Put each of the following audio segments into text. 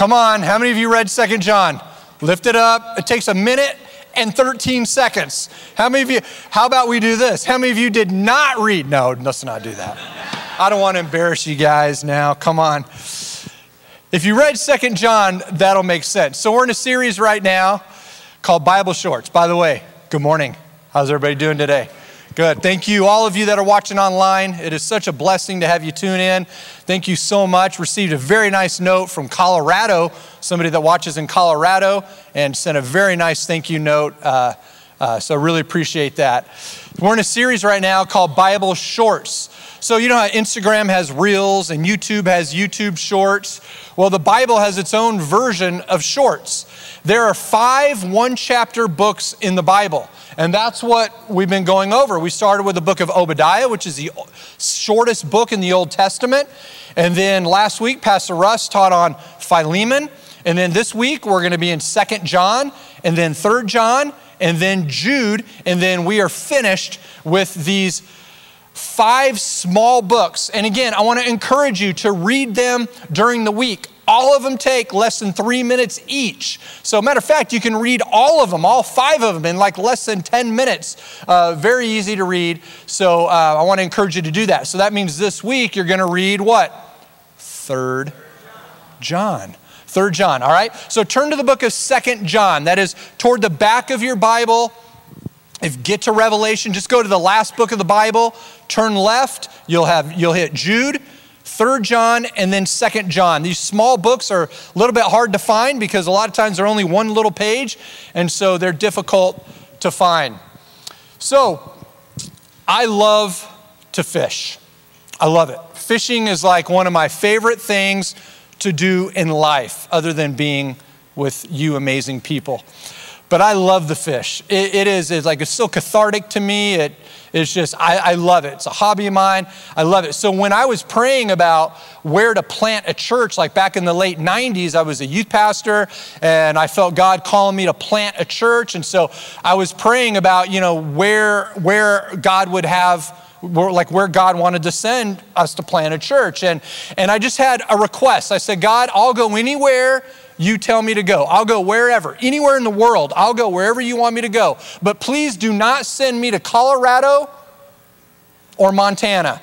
Come on, how many of you read Second John? Lift it up. It takes a minute and 13 seconds. How many of you, how about we do this? How many of you did not read? No, let's not do that. I don't want to embarrass you guys now. Come on. If you read Second John, that'll make sense. So we're in a series right now called Bible Shorts. By the way, good morning. How's everybody doing today? Good. Thank you, all of you that are watching online. It is such a blessing to have you tune in. Thank you so much. Received a very nice note from Colorado, somebody that watches in Colorado, and sent a very nice thank you note. Uh, uh, so, really appreciate that. We're in a series right now called Bible Shorts. So, you know how Instagram has reels and YouTube has YouTube shorts? Well, the Bible has its own version of shorts. There are five one chapter books in the Bible, and that's what we've been going over. We started with the book of Obadiah, which is the shortest book in the Old Testament. And then last week, Pastor Russ taught on Philemon. And then this week, we're going to be in Second John, and then Third John, and then Jude. And then we are finished with these five small books. And again, I want to encourage you to read them during the week. All of them take less than three minutes each. So, matter of fact, you can read all of them, all five of them, in like less than 10 minutes. Uh, very easy to read. So, uh, I want to encourage you to do that. So, that means this week you're going to read what? Third John. Third John, all right? So, turn to the book of Second John. That is toward the back of your Bible. If get to Revelation, just go to the last book of the Bible, turn left, you'll have you'll hit Jude, 3rd John, and then 2nd John. These small books are a little bit hard to find because a lot of times they're only one little page, and so they're difficult to find. So, I love to fish. I love it. Fishing is like one of my favorite things to do in life, other than being with you amazing people. But I love the fish. it, it is it's like it's so cathartic to me. It, it's just, I, I love it. It's a hobby of mine. I love it. So when I was praying about where to plant a church, like back in the late 90s, I was a youth pastor and I felt God calling me to plant a church. And so I was praying about, you know, where, where God would have like where God wanted to send us to plant a church. And, and I just had a request. I said, God, I'll go anywhere you tell me to go. I'll go wherever, anywhere in the world. I'll go wherever you want me to go. But please do not send me to Colorado or Montana.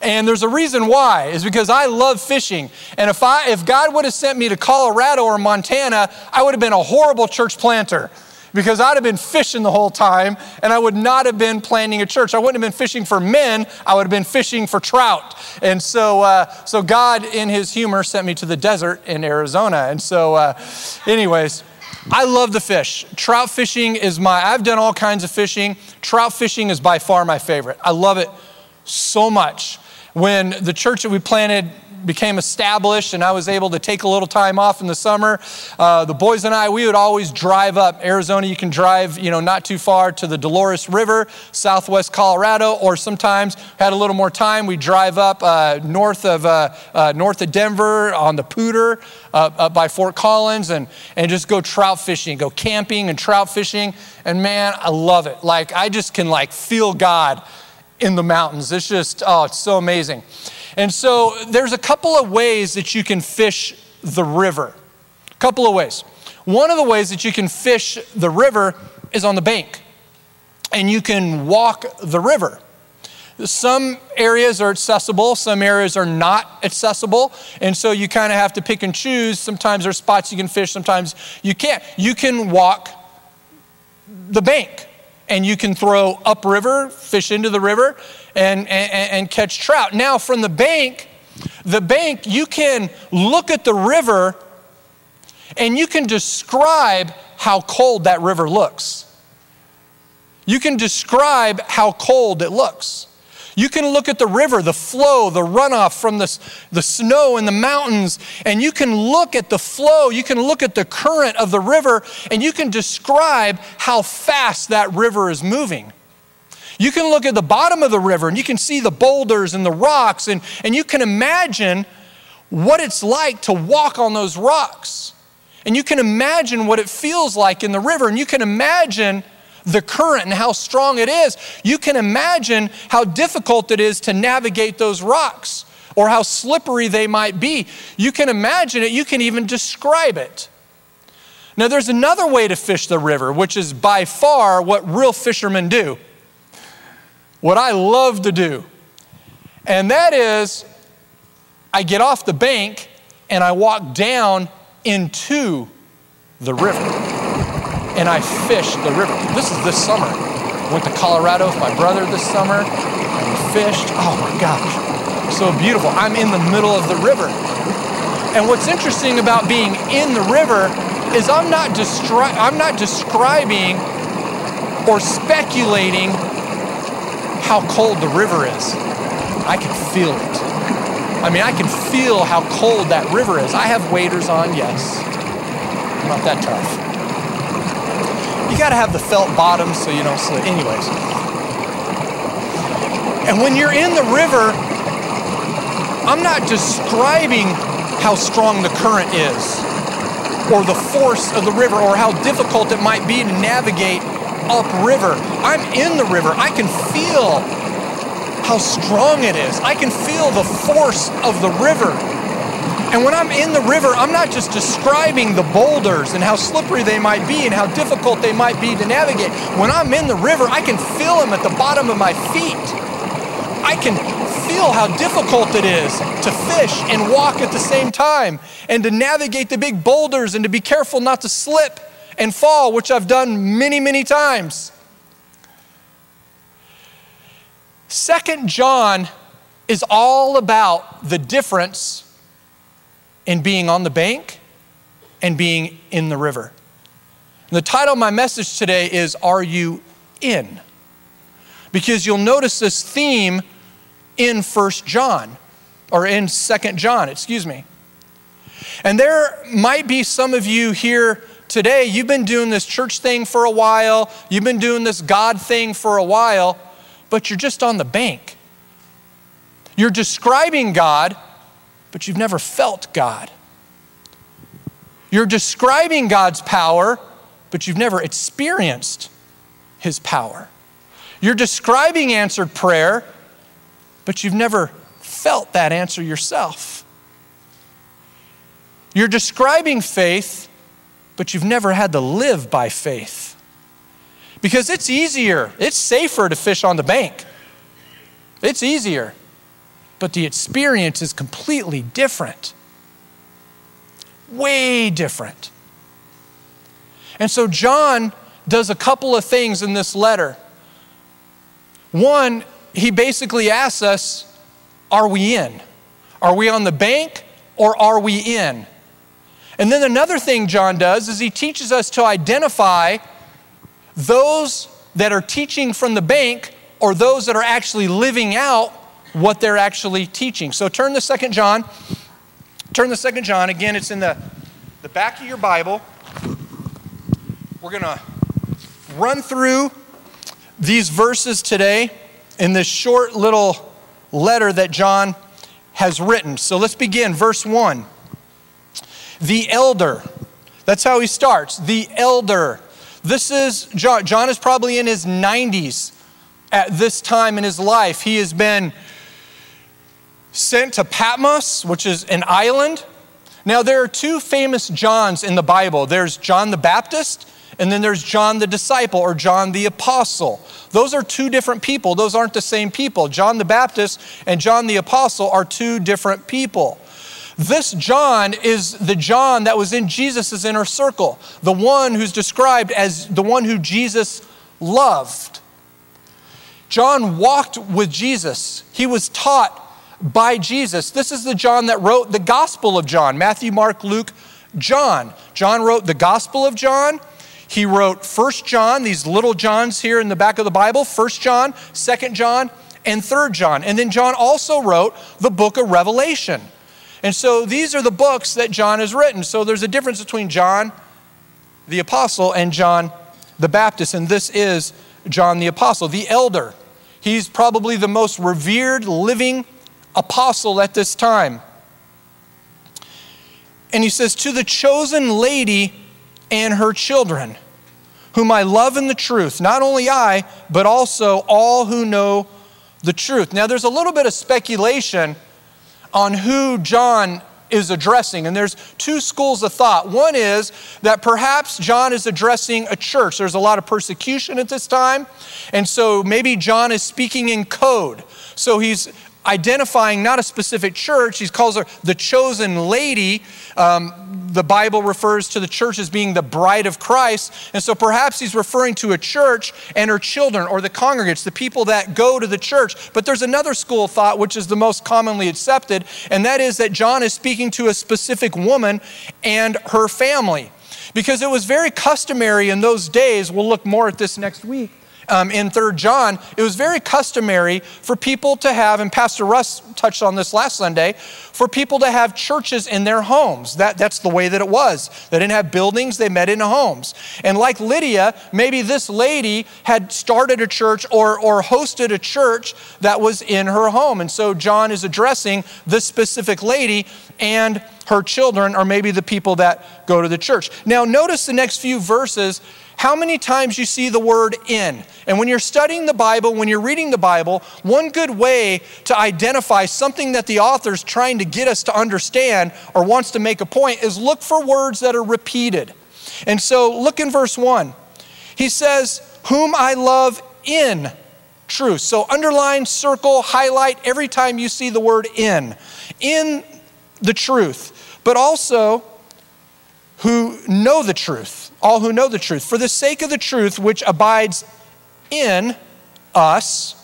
And there's a reason why, is because I love fishing. And if I if God would have sent me to Colorado or Montana, I would have been a horrible church planter because I'd have been fishing the whole time and I would not have been planting a church. I wouldn't have been fishing for men, I would have been fishing for trout. And so, uh, so God, in his humor, sent me to the desert in Arizona. And so, uh, anyways, I love the fish. Trout fishing is my, I've done all kinds of fishing. Trout fishing is by far my favorite. I love it so much. When the church that we planted became established and I was able to take a little time off in the summer, uh, the boys and I, we would always drive up. Arizona, you can drive, you know, not too far to the Dolores River, southwest Colorado, or sometimes had a little more time, we drive up uh, north, of, uh, uh north of Denver on the Poudre uh, by Fort Collins and, and just go trout fishing, go camping and trout fishing. And man, I love it. Like, I just can like feel God in the mountains. It's just, oh, it's so amazing. And so there's a couple of ways that you can fish the river. A couple of ways. One of the ways that you can fish the river is on the bank, and you can walk the river. Some areas are accessible, some areas are not accessible, and so you kind of have to pick and choose. Sometimes there's spots you can fish, sometimes you can't. You can walk the bank and you can throw upriver, fish into the river, and, and, and catch trout. Now, from the bank, the bank, you can look at the river and you can describe how cold that river looks. You can describe how cold it looks. You can look at the river, the flow, the runoff from the, the snow in the mountains, and you can look at the flow, you can look at the current of the river, and you can describe how fast that river is moving. You can look at the bottom of the river and you can see the boulders and the rocks, and, and you can imagine what it's like to walk on those rocks. And you can imagine what it feels like in the river, and you can imagine the current and how strong it is. You can imagine how difficult it is to navigate those rocks or how slippery they might be. You can imagine it, you can even describe it. Now, there's another way to fish the river, which is by far what real fishermen do. What I love to do. And that is, I get off the bank and I walk down into the river. And I fish the river. This is this summer. Went to Colorado with my brother this summer and we fished. Oh my gosh, so beautiful. I'm in the middle of the river. And what's interesting about being in the river is I'm not, destri- I'm not describing or speculating how cold the river is. I can feel it. I mean, I can feel how cold that river is. I have waders on, yes. I'm not that tough. You got to have the felt bottoms so you don't slip. Anyways. And when you're in the river, I'm not describing how strong the current is or the force of the river or how difficult it might be to navigate upriver. I'm in the river. I can feel how strong it is. I can feel the force of the river. And when I'm in the river, I'm not just describing the boulders and how slippery they might be and how difficult they might be to navigate. When I'm in the river, I can feel them at the bottom of my feet. I can feel how difficult it is to fish and walk at the same time and to navigate the big boulders and to be careful not to slip and fall, which I've done many, many times. Second John is all about the difference in being on the bank and being in the river. The title of my message today is Are You In? Because you'll notice this theme in First John, or in Second John, excuse me. And there might be some of you here today, you've been doing this church thing for a while, you've been doing this God thing for a while, but you're just on the bank. You're describing God, but you've never felt God. You're describing God's power, but you've never experienced His power. You're describing answered prayer, but you've never felt that answer yourself. You're describing faith, but you've never had to live by faith. Because it's easier, it's safer to fish on the bank. It's easier, but the experience is completely different. Way different. And so John does a couple of things in this letter. One, he basically asks us, Are we in? Are we on the bank or are we in? And then another thing John does is he teaches us to identify those that are teaching from the bank or those that are actually living out what they're actually teaching. So turn to Second John. Turn to Second John. Again, it's in the, the back of your Bible. We're going to run through these verses today in this short little letter that John has written. So let's begin. Verse 1. The elder. That's how he starts. The elder. This is John. John is probably in his 90s at this time in his life. He has been sent to Patmos, which is an island. Now, there are two famous Johns in the Bible there's John the Baptist and then there's John the disciple or John the apostle. Those are two different people. Those aren't the same people. John the Baptist and John the apostle are two different people. This John is the John that was in Jesus' inner circle, the one who's described as the one who Jesus loved. John walked with Jesus, he was taught by Jesus. This is the John that wrote the Gospel of John Matthew, Mark, Luke, John. John wrote the Gospel of John. He wrote First John, these little Johns here in the back of the Bible, First John, Second John, and Third John. And then John also wrote the book of Revelation. And so these are the books that John has written. So there's a difference between John the apostle and John the Baptist, and this is John the apostle, the elder. He's probably the most revered living apostle at this time. And he says, To the chosen lady and her children, whom I love in the truth, not only I, but also all who know the truth. Now, there's a little bit of speculation on who John is addressing. And there's two schools of thought. One is that perhaps John is addressing a church. There's a lot of persecution at this time. And so maybe John is speaking in code. So he's identifying not a specific church. He calls her the chosen lady. Um, the Bible refers to the church as being the bride of Christ. And so perhaps he's referring to a church and her children or the congregates, the people that go to the church. But there's another school of thought, which is the most commonly accepted, and that is that John is speaking to a specific woman and her family. Because it was very customary in those days, we'll look more at this next week um, in Third John, it was very customary for people to have, and Pastor Russ touched on this last Sunday, for people to have churches in their homes. That, that's the way that it was. They didn't have buildings, they met in homes. And like Lydia, maybe this lady had started a church or, or hosted a church that was in her home. And so John is addressing this specific lady and her children, or maybe the people that go to the church. Now, notice the next few verses how many times you see the word in. And when you're studying the Bible, when you're reading the Bible, one good way to identify something that the author's trying to get us to understand or wants to make a point is look for words that are repeated. And so look in verse 1. He says, Whom I love in truth. So underline, circle, highlight every time you see the word in. In the truth. But also, who know the truth all who know the truth. For the sake of the truth which abides in us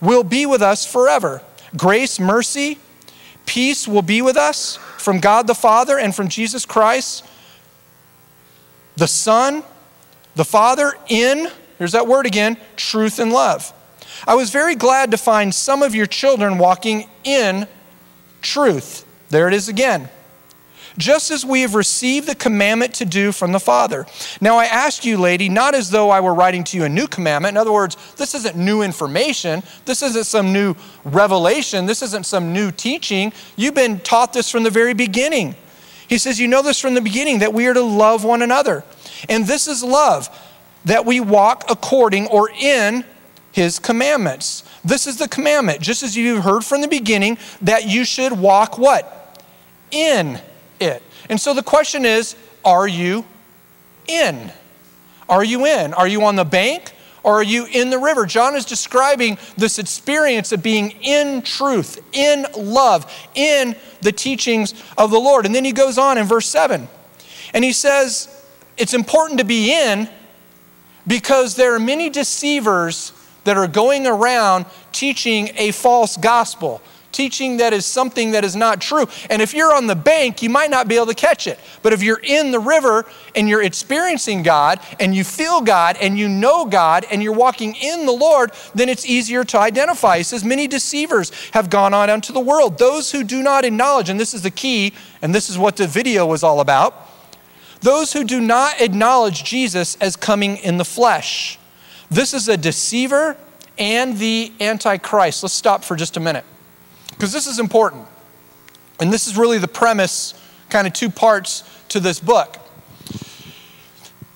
will be with us forever. Grace, mercy, peace will be with us from God the Father and from Jesus Christ, the Son, the Father, in, here's that word again, truth and love. I was very glad to find some of your children walking in truth. There it is again just as we have received the commandment to do from the Father. Now, I ask you, lady, not as though I were writing to you a new commandment. In other words, this isn't new information. This isn't some new revelation. This isn't some new teaching. You've been taught this from the very beginning. He says, You know this from the beginning that we are to love one another. And this is love, that we walk according or in his commandments. This is the commandment, just as you've heard from the beginning, that you should walk what? In it. And so the question is are you in? Are you in? Are you on the bank or are you in the river? John is describing this experience of being in truth, in love, in the teachings of the Lord. And then he goes on in verse 7 and he says, It's important to be in because there are many deceivers that are going around teaching a false gospel teaching that is something that is not true. And if you're on the bank, you might not be able to catch it. But if you're in the river and you're experiencing God and you feel God and you know God and you're walking in the Lord, then it's easier to identify. He says, Many deceivers have gone on into the world. Those who do not acknowledge, and this is the key, and this is what the video was all about those who do not acknowledge Jesus as coming in the flesh. This is a deceiver and the Antichrist. Let's stop for just a minute because this is important. And this is really the premise, kind of two parts to this book.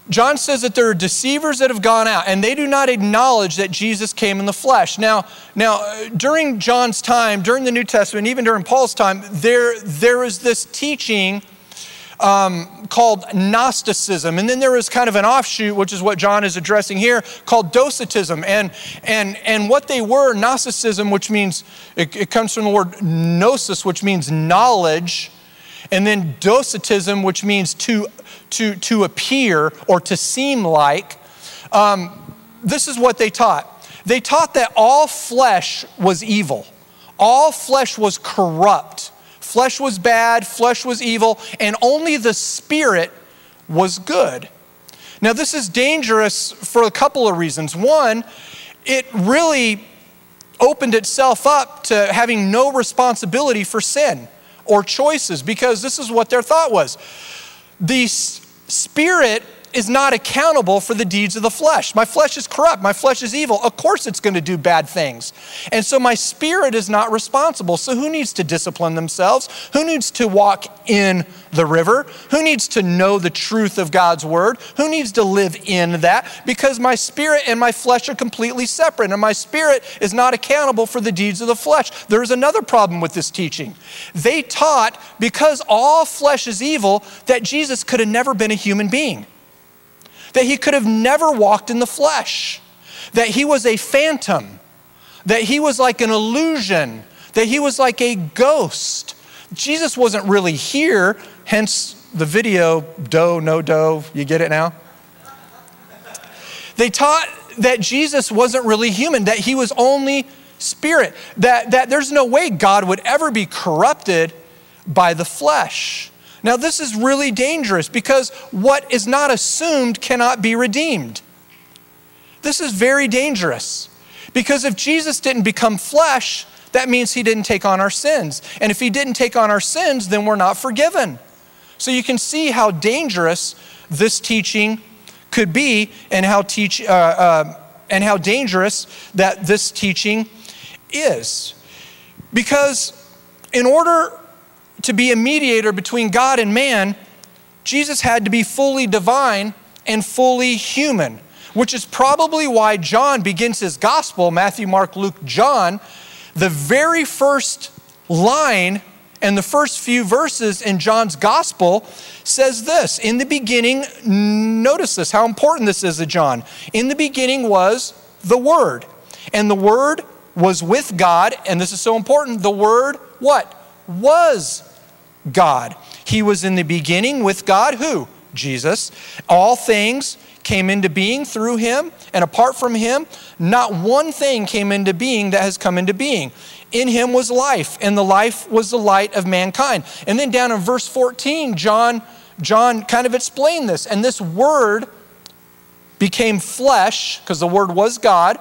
John says that there are deceivers that have gone out and they do not acknowledge that Jesus came in the flesh. Now, now uh, during John's time, during the New Testament, even during Paul's time, there, there is this teaching um, called Gnosticism. And then there was kind of an offshoot, which is what John is addressing here, called Docetism. And, and, and what they were, Gnosticism, which means, it, it comes from the word gnosis, which means knowledge, and then Docetism, which means to, to, to appear or to seem like. Um, this is what they taught. They taught that all flesh was evil, all flesh was corrupt. Flesh was bad, flesh was evil, and only the spirit was good. Now, this is dangerous for a couple of reasons. One, it really opened itself up to having no responsibility for sin or choices because this is what their thought was. The spirit is not accountable for the deeds of the flesh. My flesh is corrupt. My flesh is evil. Of course, it's going to do bad things. And so my spirit is not responsible. So, who needs to discipline themselves? Who needs to walk in the river? Who needs to know the truth of God's word? Who needs to live in that? Because my spirit and my flesh are completely separate, and my spirit is not accountable for the deeds of the flesh. There's another problem with this teaching. They taught because all flesh is evil that Jesus could have never been a human being that he could have never walked in the flesh, that he was a phantom, that he was like an illusion, that he was like a ghost. Jesus wasn't really here, hence the video, dough, no dough. You get it now? They taught that Jesus wasn't really human, that he was only spirit, that, that there's no way God would ever be corrupted by the flesh. Now, this is really dangerous because what is not assumed cannot be redeemed. This is very dangerous because if Jesus didn't become flesh, that means he didn't take on our sins. And if he didn't take on our sins, then we're not forgiven. So you can see how dangerous this teaching could be and how, teach, uh, uh, and how dangerous that this teaching is. Because in order to be a mediator between God and man, Jesus had to be fully divine and fully human, which is probably why John begins his gospel Matthew, Mark, Luke, John. The very first line and the first few verses in John's gospel says this In the beginning, notice this, how important this is to John. In the beginning was the Word, and the Word was with God, and this is so important. The Word, what? Was God. He was in the beginning with God. Who? Jesus. All things came into being through him, and apart from him, not one thing came into being that has come into being. In him was life, and the life was the light of mankind. And then down in verse 14, John, John kind of explained this. And this word became flesh, because the word was God,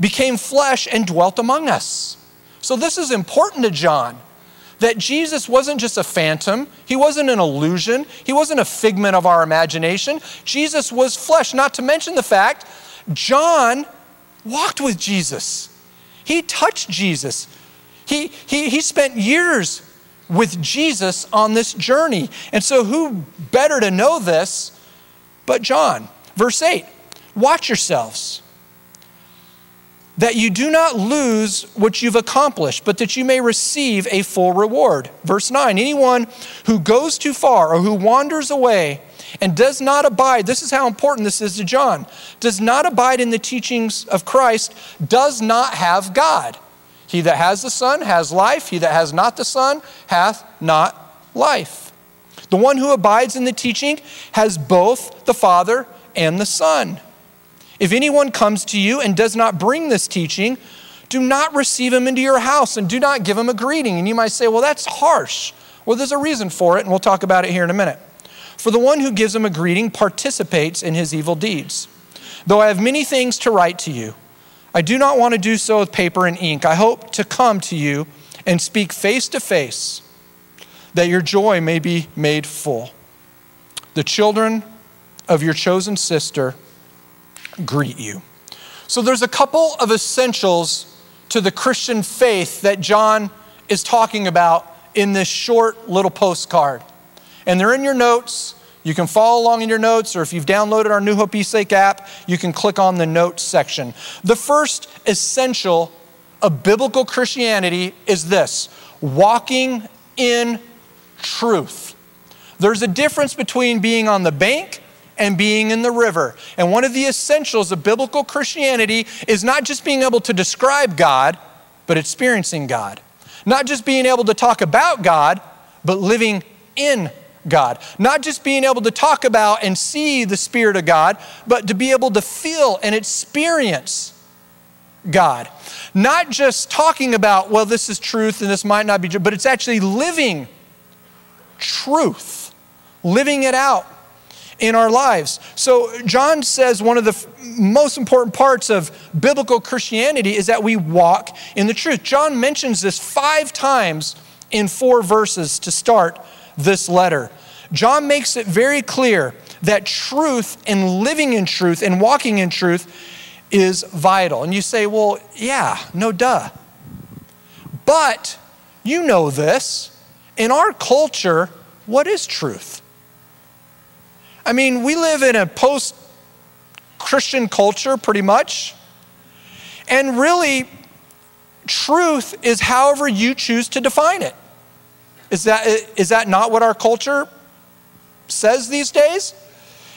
became flesh and dwelt among us. So this is important to John that Jesus wasn't just a phantom, he wasn't an illusion, he wasn't a figment of our imagination. Jesus was flesh, not to mention the fact John walked with Jesus. He touched Jesus. He, he, he spent years with Jesus on this journey. And so, who better to know this but John? Verse 8 Watch yourselves that you do not lose what you've accomplished, but that you may receive a full reward. Verse 9 Anyone who goes too far or who wanders away and does not abide, this is how important this is to John, does not abide in the teachings of Christ, does not have God. He that has the Son has life, he that has not the Son hath not life. The one who abides in the teaching has both the Father and the Son. If anyone comes to you and does not bring this teaching, do not receive him into your house and do not give him a greeting. And you might say, well, that's harsh. Well, there's a reason for it, and we'll talk about it here in a minute. For the one who gives him a greeting participates in his evil deeds. Though I have many things to write to you, I do not want to do so with paper and ink. I hope to come to you and speak face to face, that your joy may be made full. The children of your chosen sister greet you. So there's a couple of essentials to the Christian faith that John is talking about in this short little postcard. And they're in your notes. You can follow along in your notes, or if you've downloaded our New Hope Eastlake app, you can click on the notes section. The first essential of biblical Christianity is this walking in truth. There's a difference between being on the bank and being in the river. And one of the essentials of biblical Christianity is not just being able to describe God, but experiencing God. Not just being able to talk about God, but living in God. Not just being able to talk about and see the Spirit of God, but to be able to feel and experience God. Not just talking about, well, this is truth and this might not be true, but it's actually living truth, living it out in our lives. So, John says one of the f- most important parts of biblical Christianity is that we walk in the truth. John mentions this five times in four verses to start this letter. John makes it very clear that truth and living in truth and walking in truth is vital. And you say, well, yeah, no duh. But you know this. In our culture, what is truth? I mean, we live in a post Christian culture pretty much. And really, truth is however you choose to define it. Is that, is that not what our culture says these days?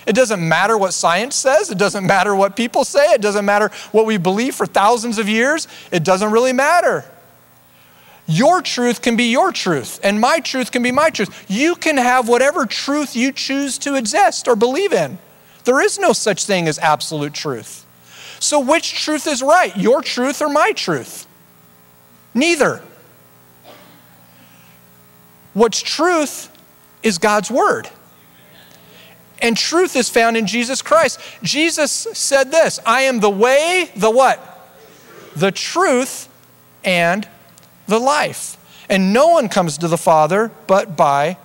It doesn't matter what science says. It doesn't matter what people say. It doesn't matter what we believe for thousands of years. It doesn't really matter. Your truth can be your truth, and my truth can be my truth. You can have whatever truth you choose to exist or believe in. There is no such thing as absolute truth. So, which truth is right, your truth or my truth? Neither. What's truth is God's word. And truth is found in Jesus Christ. Jesus said this I am the way, the what? The truth and the life. And no one comes to the Father but by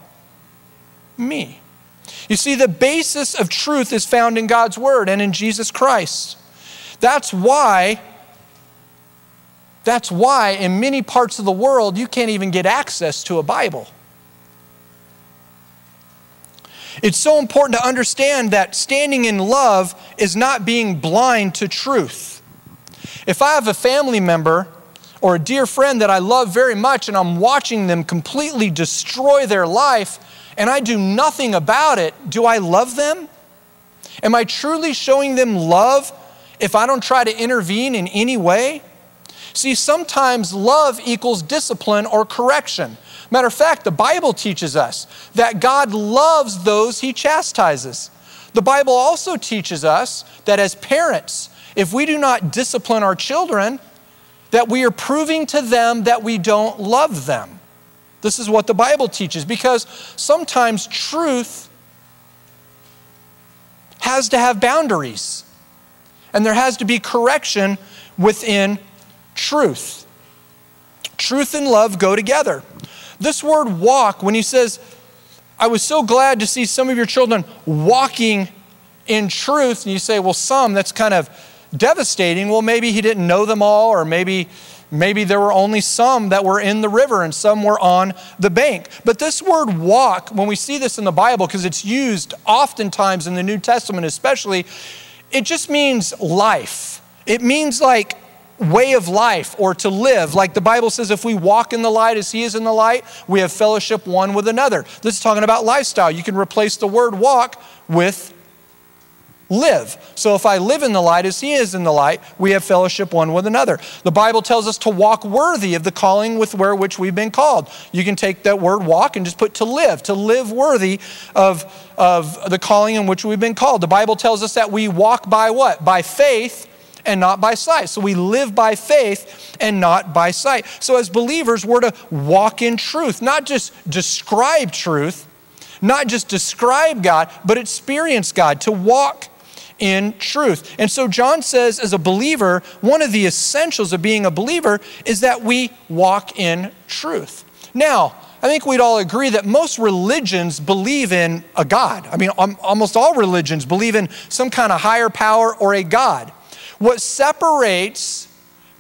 me. You see, the basis of truth is found in God's Word and in Jesus Christ. That's why, that's why in many parts of the world you can't even get access to a Bible. It's so important to understand that standing in love is not being blind to truth. If I have a family member or a dear friend that I love very much and I'm watching them completely destroy their life and I do nothing about it, do I love them? Am I truly showing them love if I don't try to intervene in any way? See, sometimes love equals discipline or correction. Matter of fact, the Bible teaches us that God loves those he chastises. The Bible also teaches us that as parents, if we do not discipline our children, that we are proving to them that we don't love them. This is what the Bible teaches because sometimes truth has to have boundaries and there has to be correction within truth. Truth and love go together. This word walk, when he says, I was so glad to see some of your children walking in truth, and you say, well, some, that's kind of devastating. Well, maybe he didn't know them all, or maybe maybe there were only some that were in the river and some were on the bank. But this word walk, when we see this in the Bible, because it's used oftentimes in the New Testament especially, it just means life. It means like way of life or to live. Like the Bible says, if we walk in the light as He is in the light, we have fellowship one with another. This is talking about lifestyle. You can replace the word walk with live. So if I live in the light as He is in the light, we have fellowship one with another. The Bible tells us to walk worthy of the calling with where which we've been called. You can take that word walk and just put to live, to live worthy of, of the calling in which we've been called. The Bible tells us that we walk by what? By faith and not by sight. So we live by faith and not by sight. So as believers, we're to walk in truth, not just describe truth, not just describe God, but experience God, to walk in truth. And so John says, as a believer, one of the essentials of being a believer is that we walk in truth. Now, I think we'd all agree that most religions believe in a God. I mean, almost all religions believe in some kind of higher power or a God. What separates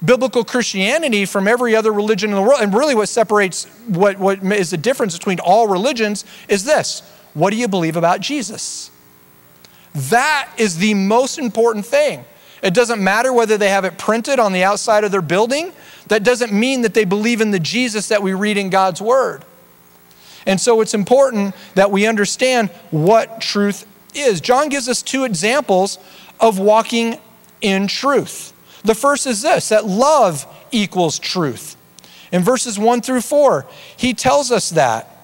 biblical Christianity from every other religion in the world, and really what separates what, what is the difference between all religions, is this what do you believe about Jesus? That is the most important thing. It doesn't matter whether they have it printed on the outside of their building. That doesn't mean that they believe in the Jesus that we read in God's Word. And so it's important that we understand what truth is. John gives us two examples of walking in truth. The first is this that love equals truth. In verses 1 through 4, he tells us that.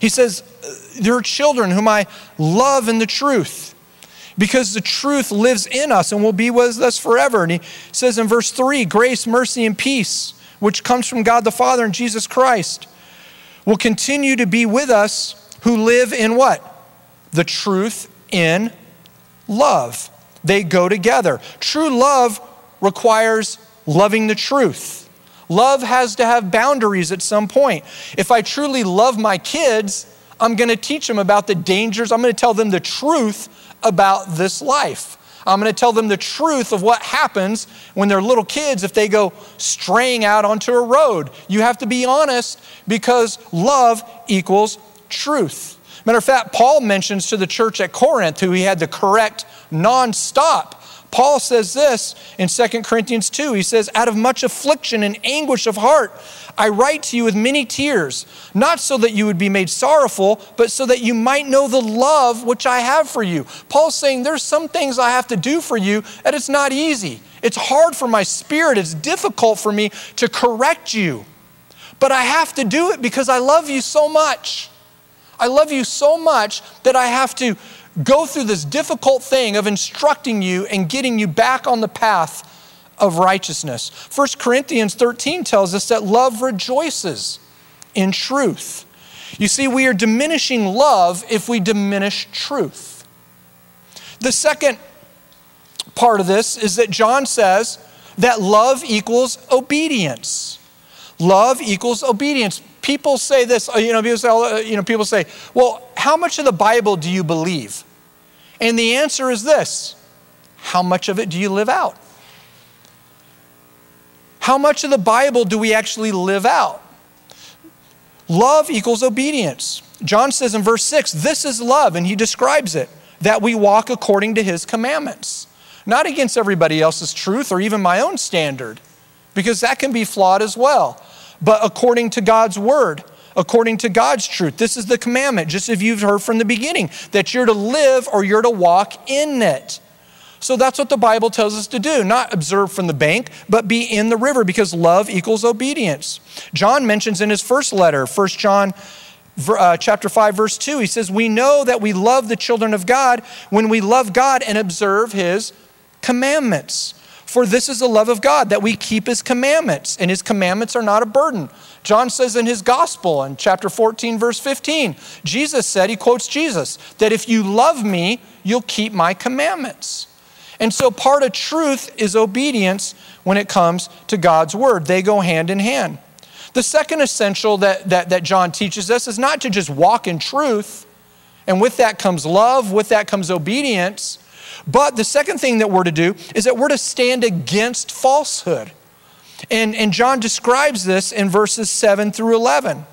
He says, There are children whom I love in the truth because the truth lives in us and will be with us forever. And he says in verse 3 grace, mercy, and peace, which comes from God the Father and Jesus Christ, will continue to be with us who live in what? The truth in love. They go together. True love requires loving the truth. Love has to have boundaries at some point. If I truly love my kids, I'm going to teach them about the dangers. I'm going to tell them the truth about this life. I'm going to tell them the truth of what happens when they're little kids if they go straying out onto a road. You have to be honest because love equals truth. Matter of fact, Paul mentions to the church at Corinth, who he had to correct nonstop. Paul says this in 2 Corinthians 2. He says, Out of much affliction and anguish of heart, I write to you with many tears, not so that you would be made sorrowful, but so that you might know the love which I have for you. Paul's saying, There's some things I have to do for you that it's not easy. It's hard for my spirit, it's difficult for me to correct you. But I have to do it because I love you so much. I love you so much that I have to go through this difficult thing of instructing you and getting you back on the path of righteousness. 1 Corinthians 13 tells us that love rejoices in truth. You see, we are diminishing love if we diminish truth. The second part of this is that John says that love equals obedience. Love equals obedience people say this, uh, you know, people say, uh, you know, people say, well, how much of the Bible do you believe? And the answer is this how much of it do you live out? How much of the Bible do we actually live out? Love equals obedience. John says in verse 6, this is love, and he describes it that we walk according to his commandments, not against everybody else's truth or even my own standard, because that can be flawed as well but according to God's word, according to God's truth. This is the commandment, just as you've heard from the beginning, that you're to live or you're to walk in it. So that's what the Bible tells us to do, not observe from the bank, but be in the river because love equals obedience. John mentions in his first letter, 1 John uh, chapter 5 verse 2, he says, "We know that we love the children of God when we love God and observe his commandments." For this is the love of God, that we keep his commandments, and his commandments are not a burden. John says in his gospel in chapter 14, verse 15, Jesus said, he quotes Jesus, that if you love me, you'll keep my commandments. And so part of truth is obedience when it comes to God's word. They go hand in hand. The second essential that, that, that John teaches us is not to just walk in truth, and with that comes love, with that comes obedience but the second thing that we're to do is that we're to stand against falsehood. And, and John describes this in verses 7 through 11.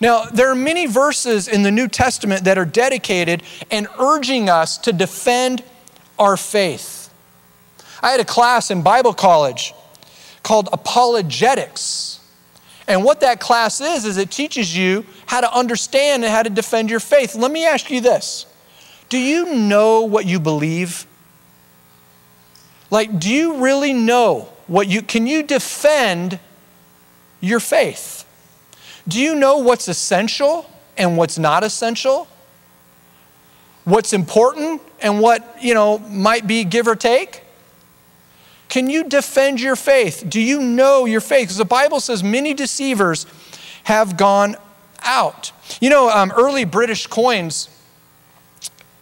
Now, there are many verses in the New Testament that are dedicated and urging us to defend our faith. I had a class in Bible college called Apologetics. And what that class is, is it teaches you how to understand and how to defend your faith. Let me ask you this do you know what you believe? Like, do you really know what you can you defend your faith? Do you know what's essential and what's not essential? What's important and what, you know, might be give or take? Can you defend your faith? Do you know your faith? Because the Bible says many deceivers have gone out. You know, um, early British coins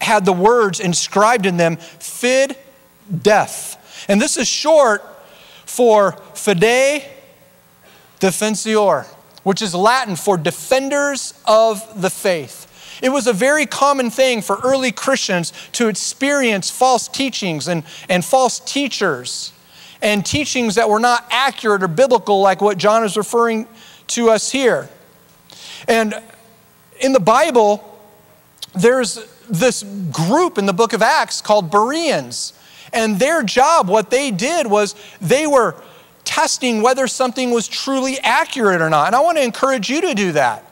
had the words inscribed in them, Fid Def. And this is short for Fidei Defensor, which is Latin for defenders of the faith. It was a very common thing for early Christians to experience false teachings and, and false teachers and teachings that were not accurate or biblical, like what John is referring to us here. And in the Bible, there's this group in the book of Acts called Bereans. And their job, what they did was they were testing whether something was truly accurate or not. And I want to encourage you to do that.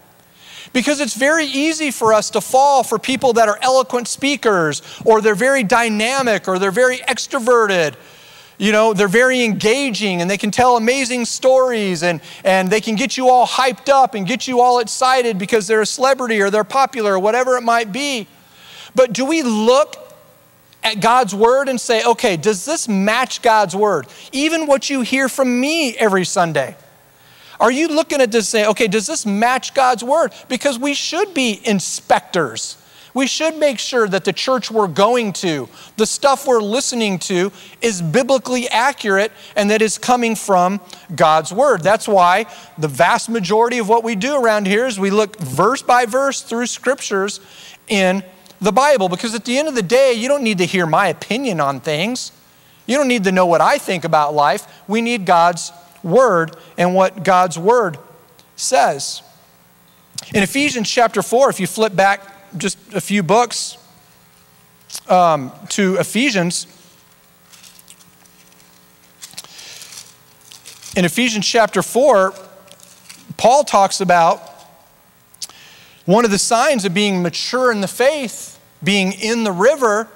Because it's very easy for us to fall for people that are eloquent speakers, or they're very dynamic, or they're very extroverted. You know, they're very engaging and they can tell amazing stories and, and they can get you all hyped up and get you all excited because they're a celebrity or they're popular or whatever it might be. But do we look at God's word and say, okay, does this match God's word? Even what you hear from me every Sunday. Are you looking at this and saying, okay, does this match God's word? Because we should be inspectors. We should make sure that the church we're going to, the stuff we're listening to, is biblically accurate and that is coming from God's Word. That's why the vast majority of what we do around here is we look verse by verse through scriptures in the Bible because at the end of the day, you don't need to hear my opinion on things. You don't need to know what I think about life. We need God's Word and what God's Word says. In Ephesians chapter 4, if you flip back just a few books um, to Ephesians. In Ephesians chapter 4, Paul talks about one of the signs of being mature in the faith, being in the river,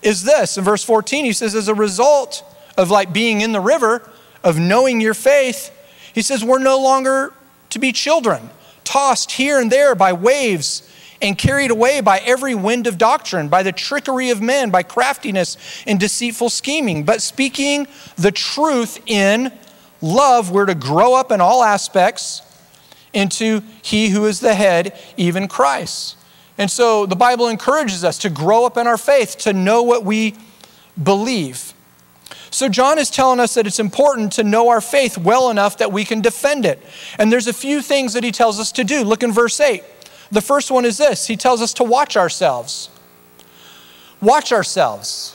is this. In verse 14, he says, as a result of like being in the river, of knowing your faith, he says, we're no longer to be children, tossed here and there by waves and carried away by every wind of doctrine, by the trickery of men, by craftiness and deceitful scheming. But speaking the truth in love, we're to grow up in all aspects into He who is the head, even Christ. And so the Bible encourages us to grow up in our faith, to know what we believe. So, John is telling us that it's important to know our faith well enough that we can defend it. And there's a few things that he tells us to do. Look in verse 8. The first one is this He tells us to watch ourselves. Watch ourselves.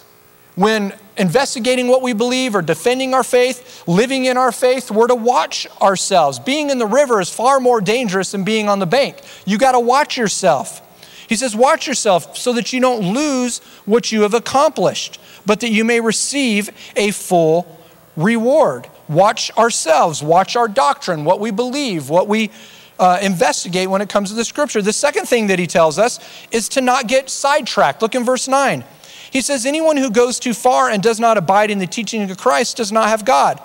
When investigating what we believe or defending our faith, living in our faith, we're to watch ourselves. Being in the river is far more dangerous than being on the bank. You got to watch yourself. He says, Watch yourself so that you don't lose what you have accomplished, but that you may receive a full reward. Watch ourselves, watch our doctrine, what we believe, what we uh, investigate when it comes to the scripture. The second thing that he tells us is to not get sidetracked. Look in verse 9. He says, Anyone who goes too far and does not abide in the teaching of Christ does not have God.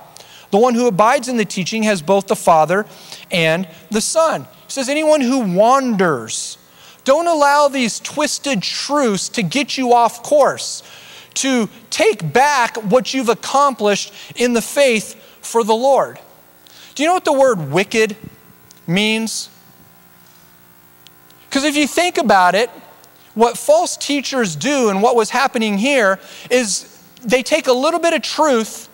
The one who abides in the teaching has both the Father and the Son. He says, Anyone who wanders, don't allow these twisted truths to get you off course, to take back what you've accomplished in the faith for the Lord. Do you know what the word wicked means? Because if you think about it, what false teachers do and what was happening here is they take a little bit of truth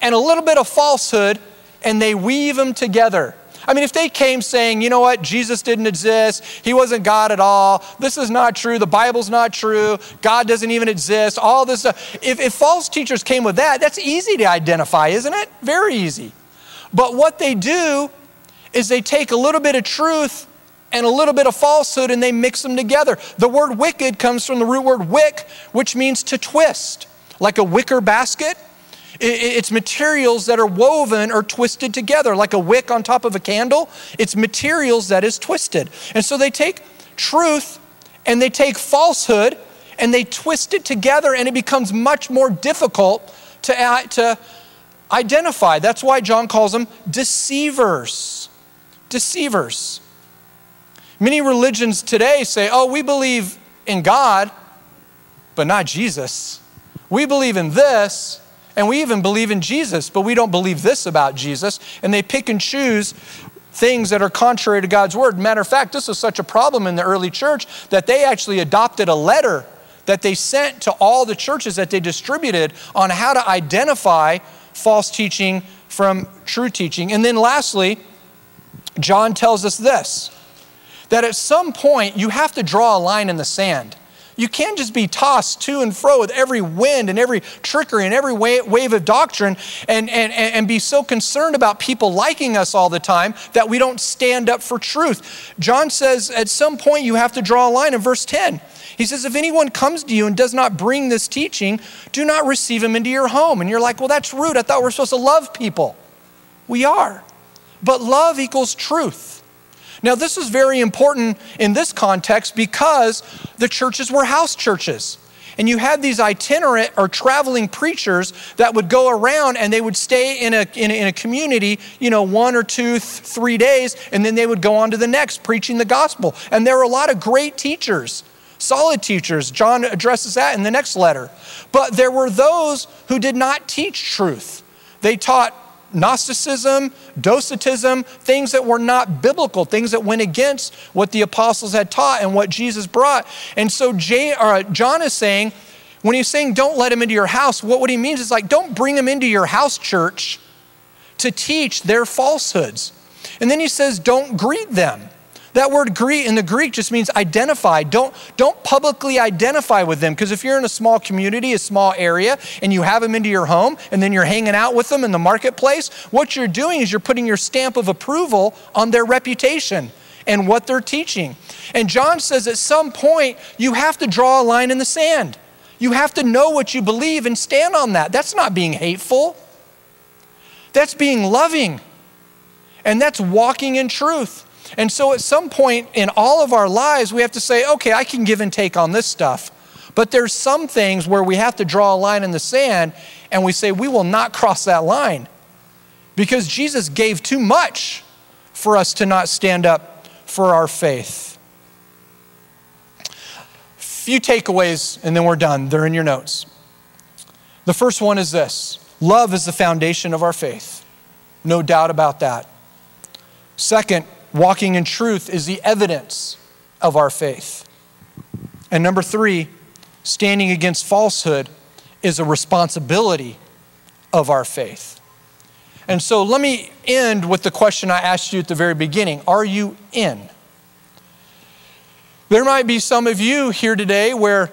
and a little bit of falsehood and they weave them together. I mean, if they came saying, you know what, Jesus didn't exist, he wasn't God at all, this is not true, the Bible's not true, God doesn't even exist, all this stuff. If, if false teachers came with that, that's easy to identify, isn't it? Very easy. But what they do is they take a little bit of truth and a little bit of falsehood and they mix them together. The word wicked comes from the root word wick, which means to twist, like a wicker basket. It's materials that are woven or twisted together, like a wick on top of a candle. It's materials that is twisted. And so they take truth and they take falsehood and they twist it together, and it becomes much more difficult to, to identify. That's why John calls them deceivers deceivers. Many religions today say, oh, we believe in God, but not Jesus. We believe in this, and we even believe in Jesus, but we don't believe this about Jesus. And they pick and choose things that are contrary to God's word. Matter of fact, this was such a problem in the early church that they actually adopted a letter that they sent to all the churches that they distributed on how to identify false teaching from true teaching. And then lastly, John tells us this that at some point you have to draw a line in the sand. You can't just be tossed to and fro with every wind and every trickery and every wave of doctrine and, and, and be so concerned about people liking us all the time that we don't stand up for truth. John says at some point you have to draw a line in verse 10. He says, If anyone comes to you and does not bring this teaching, do not receive him into your home. And you're like, Well, that's rude. I thought we we're supposed to love people. We are. But love equals truth. Now, this is very important in this context because the churches were house churches. And you had these itinerant or traveling preachers that would go around and they would stay in a, in a, in a community, you know, one or two, th- three days, and then they would go on to the next preaching the gospel. And there were a lot of great teachers, solid teachers. John addresses that in the next letter. But there were those who did not teach truth. They taught Gnosticism, Docetism, things that were not biblical, things that went against what the apostles had taught and what Jesus brought. And so Jay, or uh, John is saying, when he's saying don't let him into your house, what, what he means is like, don't bring him into your house church to teach their falsehoods. And then he says, don't greet them. That word greet in the Greek just means identify. Don't, don't publicly identify with them because if you're in a small community, a small area, and you have them into your home and then you're hanging out with them in the marketplace, what you're doing is you're putting your stamp of approval on their reputation and what they're teaching. And John says at some point, you have to draw a line in the sand. You have to know what you believe and stand on that. That's not being hateful, that's being loving, and that's walking in truth. And so at some point in all of our lives, we have to say, okay, I can give and take on this stuff. But there's some things where we have to draw a line in the sand and we say, we will not cross that line because Jesus gave too much for us to not stand up for our faith. Few takeaways, and then we're done. They're in your notes. The first one is this love is the foundation of our faith. No doubt about that. Second, walking in truth is the evidence of our faith. And number three, standing against falsehood is a responsibility of our faith. And so let me end with the question I asked you at the very beginning Are you in? There might be some of you here today where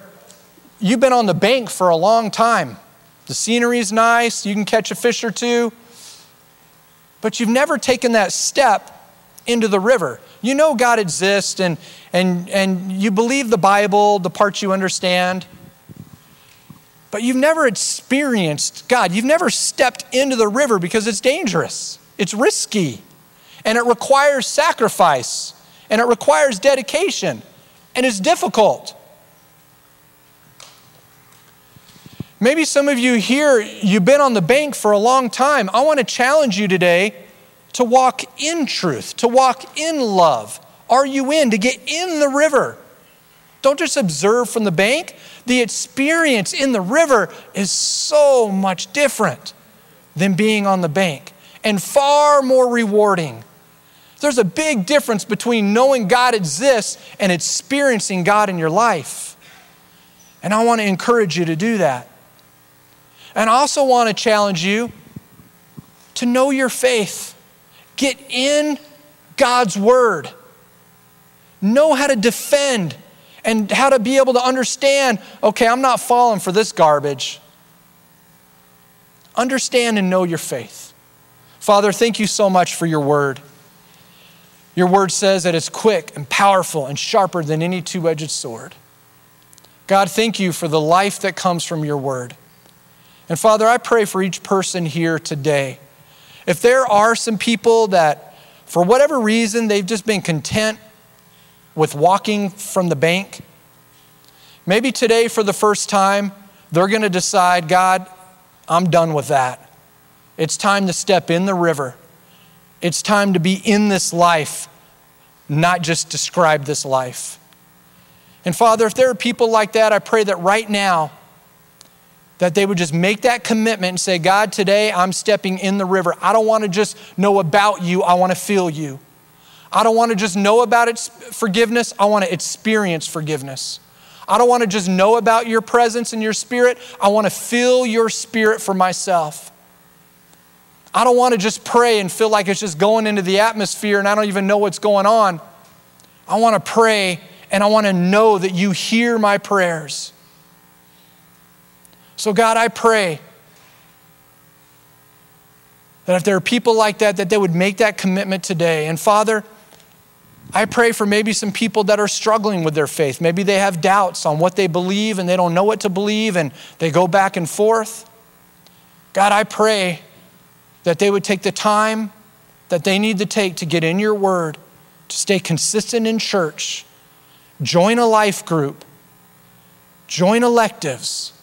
you've been on the bank for a long time. The scenery is nice, you can catch a fish or two, but you've never taken that step into the river. You know God exists and, and, and you believe the Bible, the parts you understand, but you've never experienced God. You've never stepped into the river because it's dangerous, it's risky, and it requires sacrifice, and it requires dedication, and it's difficult. Maybe some of you here, you've been on the bank for a long time. I want to challenge you today to walk in truth, to walk in love. Are you in? To get in the river. Don't just observe from the bank. The experience in the river is so much different than being on the bank and far more rewarding. There's a big difference between knowing God exists and experiencing God in your life. And I want to encourage you to do that. And I also want to challenge you to know your faith. Get in God's Word. Know how to defend and how to be able to understand okay, I'm not falling for this garbage. Understand and know your faith. Father, thank you so much for your Word. Your Word says that it's quick and powerful and sharper than any two edged sword. God, thank you for the life that comes from your Word. And Father, I pray for each person here today if there are some people that, for whatever reason, they've just been content with walking from the bank, maybe today, for the first time, they're going to decide, God, I'm done with that. It's time to step in the river. It's time to be in this life, not just describe this life. And Father, if there are people like that, I pray that right now, that they would just make that commitment and say, God, today I'm stepping in the river. I don't want to just know about you, I want to feel you. I don't want to just know about its forgiveness, I want to experience forgiveness. I don't want to just know about your presence and your spirit, I want to feel your spirit for myself. I don't want to just pray and feel like it's just going into the atmosphere and I don't even know what's going on. I want to pray and I want to know that you hear my prayers. So, God, I pray that if there are people like that, that they would make that commitment today. And Father, I pray for maybe some people that are struggling with their faith. Maybe they have doubts on what they believe and they don't know what to believe and they go back and forth. God, I pray that they would take the time that they need to take to get in your word, to stay consistent in church, join a life group, join electives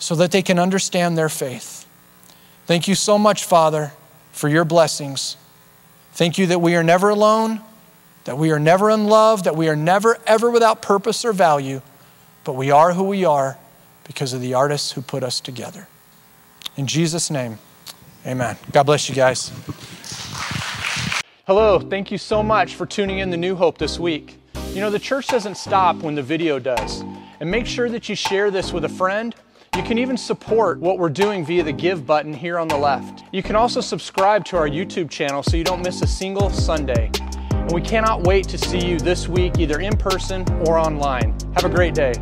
so that they can understand their faith. Thank you so much, Father, for your blessings. Thank you that we are never alone, that we are never unloved, that we are never, ever without purpose or value, but we are who we are because of the artists who put us together. In Jesus' name, Amen. God bless you guys. Hello, thank you so much for tuning in to New Hope this week. You know, the church doesn't stop when the video does. And make sure that you share this with a friend. You can even support what we're doing via the Give button here on the left. You can also subscribe to our YouTube channel so you don't miss a single Sunday. And we cannot wait to see you this week, either in person or online. Have a great day.